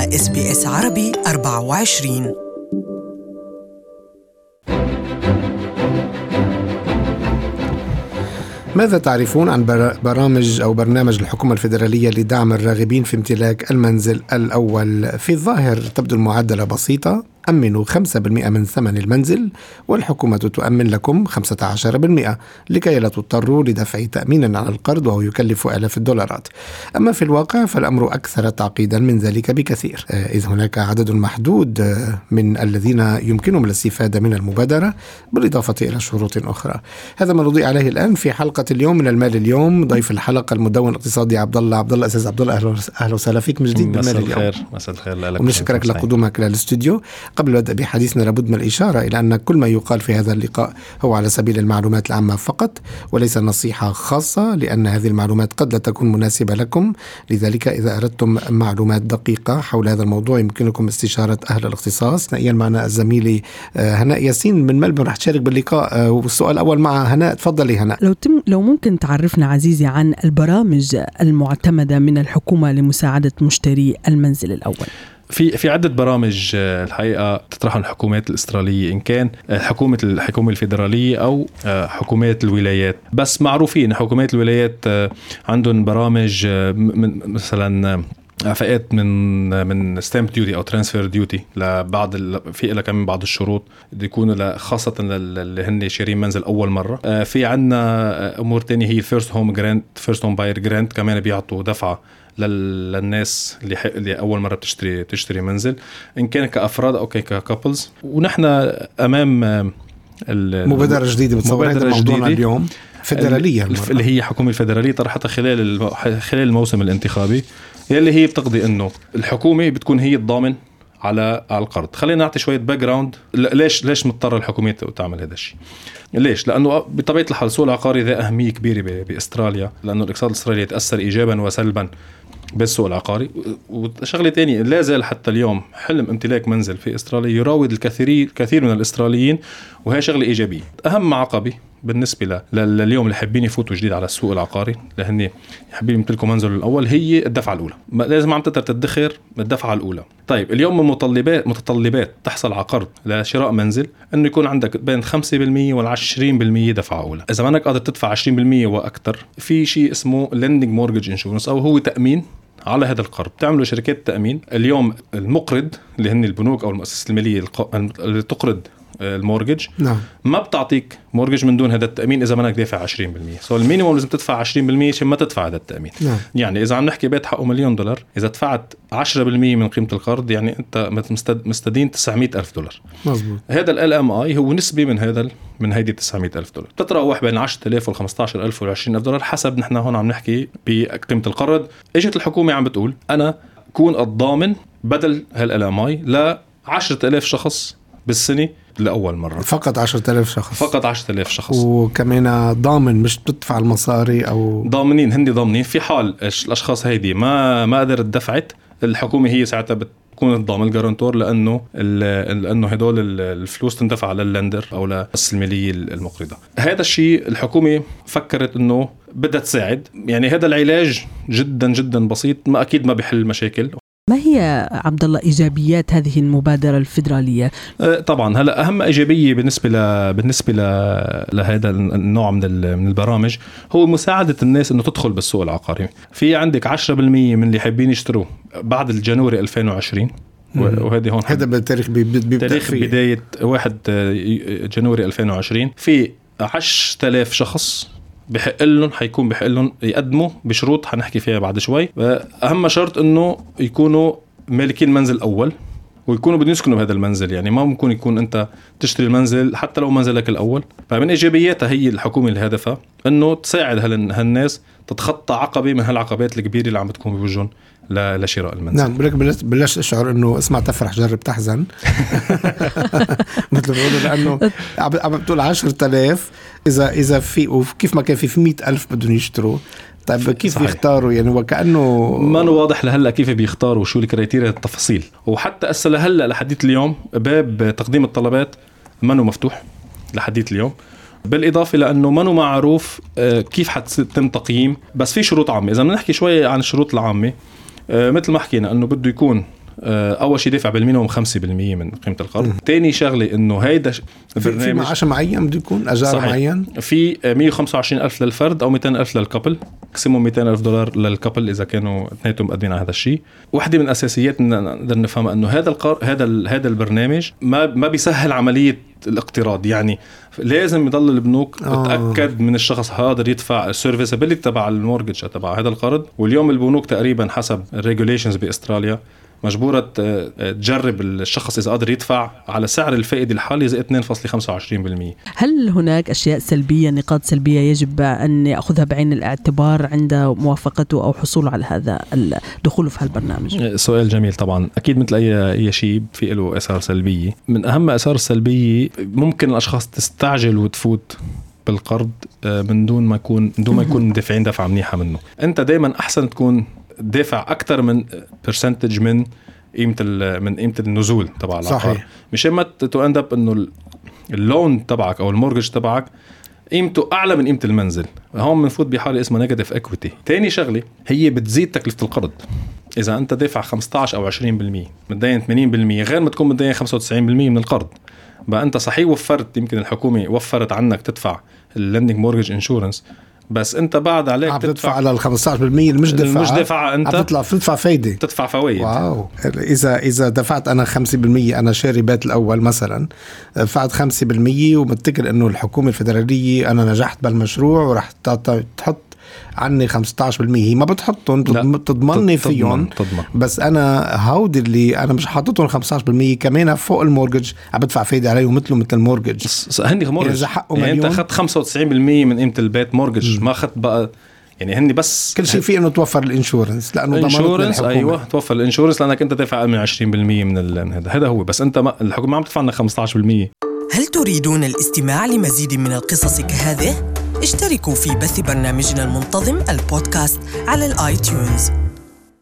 SBS عربي 24 ماذا تعرفون عن برامج أو برنامج الحكومة الفيدرالية لدعم الراغبين في امتلاك المنزل الأول؟ في الظاهر تبدو المعادلة بسيطة أمنوا 5% من ثمن المنزل والحكومة تؤمن لكم 15% لكي لا تضطروا لدفع تأمين على القرض وهو يكلف آلاف الدولارات. أما في الواقع فالأمر أكثر تعقيدا من ذلك بكثير. آه، إذ هناك عدد محدود آه، من الذين يمكنهم الاستفادة من المبادرة بالإضافة إلى شروط أخرى. هذا ما نضيء عليه الآن في حلقة اليوم من المال اليوم ضيف الحلقة المدون الاقتصادي عبد الله عبد الله أستاذ عبد الله أهلا وسهلا فيك من جديد بالمال اليوم. مساء الخير مساء الخير. لك ونشكرك لقدومك للاستوديو. قبل البدء بحديثنا لابد من الإشارة إلى أن كل ما يقال في هذا اللقاء هو على سبيل المعلومات العامة فقط وليس نصيحة خاصة لأن هذه المعلومات قد لا تكون مناسبة لكم. لذلك إذا أردتم معلومات دقيقة حول هذا الموضوع يمكنكم استشارة أهل الاختصاص. ثنائيا معنا زميلي آه، هناء ياسين من ملبون رح تشارك باللقاء. آه، والسؤال الأول مع هناء تفضلي هناء. لو تم لو ممكن تعرفنا عزيزي عن البرامج المعتمدة من الحكومة لمساعدة مشتري المنزل الأول. في في عدة برامج آه، الحقيقة تطرحها الحكومات الأسترالية إن كان آه، حكومة الحكومة الفيدرالية أو آه، حكومات الولايات. بس معروفين حكومات الولايات عندهم برامج مثلا إعفاءات من من stamp duty أو transfer duty لبعض في لها كمان بعض الشروط بده يكونوا خاصة اللي هن شارين منزل أول مرة. في عندنا أمور تانية هي ال first home grant first home buyer grant كمان بيعطوا دفعة للناس اللي, اللي أول مرة بتشتري تشتري منزل إن كان كأفراد أو ك couples ونحن أمام مبادرة جديدة بتصور هذا موضوعنا اليوم. فدراليه اللي هي حكومة الفدراليه طرحتها خلال خلال الموسم الانتخابي يلي هي بتقضي إنه الحكومة بتكون هي الضامن على على القرض. خلينا نعطي شوية background ليش ليش مضطر الحكومة تعمل هذا الشيء؟ ليش؟ لأنه بطبيعة الحال السوق العقاري ذا أهمية كبيرة بأستراليا لأنه الاقتصاد الأسترالي يتأثر ايجابا وسلبا بالسوق العقاري. وشغلة ثانية لا زال حتى اليوم حلم امتلاك منزل في استراليا يراود الكثير كثير من الاستراليين وهي شغلة إيجابية. أهم عقبه بالنسبة لليوم اللي حابين يفوتوا جديد على السوق العقاري لهن حابين يمتلكوا منزل الأول هي الدفعة الأولى. لازم عم تقدر تدخر الدفعة الأولى. طيب اليوم من متطلبات متطلبات تحصل على قرض لشراء منزل إنه يكون عندك بين 5% وال 20% دفعة أولى. إذا مانك قادر تدفع 20% وأكثر في شيء اسمه lending mortgage insurance أو هو تأمين على هذا القرض. بتعملوا شركات تأمين. اليوم المقرض اللي هن البنوك أو المؤسسات المالية اللي تقرض ال mortgage. نعم. ما بتعطيك mortgage من دون هذا التأمين إذا منك دافع 20% so ال minimum لازم تدفع 20% عشان ما تدفع هذا التأمين. نعم. يعني إذا عم نحكي بيت حقه مليون دولار إذا دفعت 10% من قيمة القرض يعني أنت مستدين 900 ألف دولار. مزبوط هذا ال LMI هو نسبة من هذا من هيدي 900 ألف دولار. بتتراوح بين 10000 وال 15000 وال 20000 دولار حسب نحن هون عم نحكي بقيمة القرض. إجت الحكومة عم بتقول أنا كون الضامن بدل هال LMI ل 10000 شخص بالسنة لأول مرة. فقط 10000 شخص. فقط 10000 شخص. وكمان ضامن مش بتدفع المصاري أو ضامنين هندي ضامنين. في حال الأشخاص هيدي ما ما قدرت دفعت الحكومة هي ساعتها بتكون الضامن ال guarantor لأنه لأنه هدول الفلوس تندفع لل lender أو للمؤسسه الماليه المقرضة. هذا الشيء الحكومة فكرت إنه بدها تساعد. يعني هذا العلاج جدا جدا بسيط. ما أكيد ما بيحل مشاكل ما هي عبد الله إيجابيات هذه المبادرة الفدراليه؟ أه، طبعا. هلا أهم إيجابية بالنسبة ل... بالنسبة ل... لهذا النوع من من البرامج هو مساعدة الناس إنه تدخل بالسوق العقاري، في عندك 10% من اللي حابين يشتروا بعد الجانوري 2020 وهذه هون هذا بالتاريخ تاريخ بداية 1 جانوري 2020 في 10000 شخص بحق لهم حيكون بحق لهم يقدموا بشروط حنحكي فيها بعد شوي. أهم شرط إنه يكونوا مالكين منزل أول ويكونوا بدهم يسكنوا بهذا المنزل. يعني ما ممكن يكون أنت تشتري المنزل حتى لو منزلك الأول. فمن إيجابياتها هي الحكومة اللي هدفها إنه تساعد هالناس تتخطى عقبة من هالعقبات الكبيرة اللي عم بتكون بوجهن لشراء المنزل. نعم بلك بلشت أشعر إنه اسمع تفرح جرب تحزن. مثل ما لأنه عم بتقول 10000 اذا إذا في وكيف ما كان في في 100000 بدهم يشتروا. طيب كيف صحيح. بيختاروا؟ يعني وكانه ما واضح لهلأ كيف بيختاروا شو الكريتيريا التفاصيل. وحتى هسه لهلأ لحديث اليوم باب تقديم الطلبات ما مفتوح لحديث اليوم. بالإضافة لأنه ما معروف آه، كيف حتتم تقييم. بس في شروط عامة. إذا بدنا نحكي شوي عن الشروط العامة آه، مثل ما حكينا إنه بده يكون أول شيء دافع بال minimum 5% من قيمة القرض. ثاني شغلة إنه هيدا في, معاش معين بده يكون؟ أجار صحيح. معين؟ في 125 ألف للفرد أو 200 ألف لل couple. maximum 200 ألف دولار لل couple إذا كانوا اثنيناتهم مقدمين على هذا الشيء واحدة من أساسيات إن نقدر نفهمها إنه هذا القر... هذا ال... هذا البرنامج ما ما بيسهل عملية الاقتراض. يعني لازم يضل البنوك آه. تتأكد من الشخص قادر يدفع ال serviceability تبع ال mortgage تبع هذا القرض. واليوم البنوك تقريبا حسب ال regulations بأستراليا مجبورة ت- تجرب الشخص إذا قادر يدفع على سعر الفائدة الحالي زي 2.25% هل هناك أشياء سلبية نقاط سلبية يجب أن يأخذها بعين الاعتبار عند موافقته أو حصوله على هذا ال- دخوله في هالبرنامج؟ سؤال جميل طبعا. أكيد مثل أي أي شيء في له إثار سلبيه من أهم آثار السلبيه ممكن الأشخاص تستعجل وتفوت بالقرض آه، من دون ما يكون من دون ما يكون دافعين دفعة منيحة منه. أنت دائما أحسن تكون دافع أكثر من percentage من قيمة من قيمة النزول تبع العقار. صحيح. مشان ما to end up إنه ال- ال loan تبعك أو ال mortgage تبعك قيمته أعلى من قيمة المنزل. هون بنفوت بحالة اسمها negative equity ثاني شغلة هي بتزيد تكلفة القرض. إذا أنت دافع 15 أو 20% متدين 80% غير ما تكون متدين 95% من القرض. بقى أنت صحيح وفرت يمكن الحكومة وفرت عنك تدفع ال lending mortgage insurance بس انت بعد عليك عم تدفع. تدفع على ال 15% المش دفعها المش دفعها أنت. عم تطلع بتدفع فايدة. تدفع فوائد. واو. اذا إذا دفعت أنا 5% أنا شاري بيت الأول مثلا دفعت 5% ومتكل إنه الحكومة الفدرالية أنا نجحت بالمشروع وراح ت- تحط عني 15% هي ما بتحطهم لا. بتضم- تضمني تضمن- فيهم تضمن. بس أنا هودي اللي أنا مش حاططهم 15% كمان فوق المورجج عم بدفع فايدة عليه ومثله مثل المورجج هني mortgage إذا حقه يعني أنت. أخذت 95% من قيمة البيت mortgage ما أخذت بقى يعني هني بس كل شيء فيه إنه توفر ال insurance لأنه ال insurance أيوه توفر ال insurance لأنك أنت دافع من 20% من ال- من هذا هذا هو بس أنت ما الحكومة ما عم تدفع لنا 15% هل تريدون الاستماع لمزيد من القصص كهذه؟ اشتركوا في بث برنامجنا المنتظم البودكاست على ال iTunes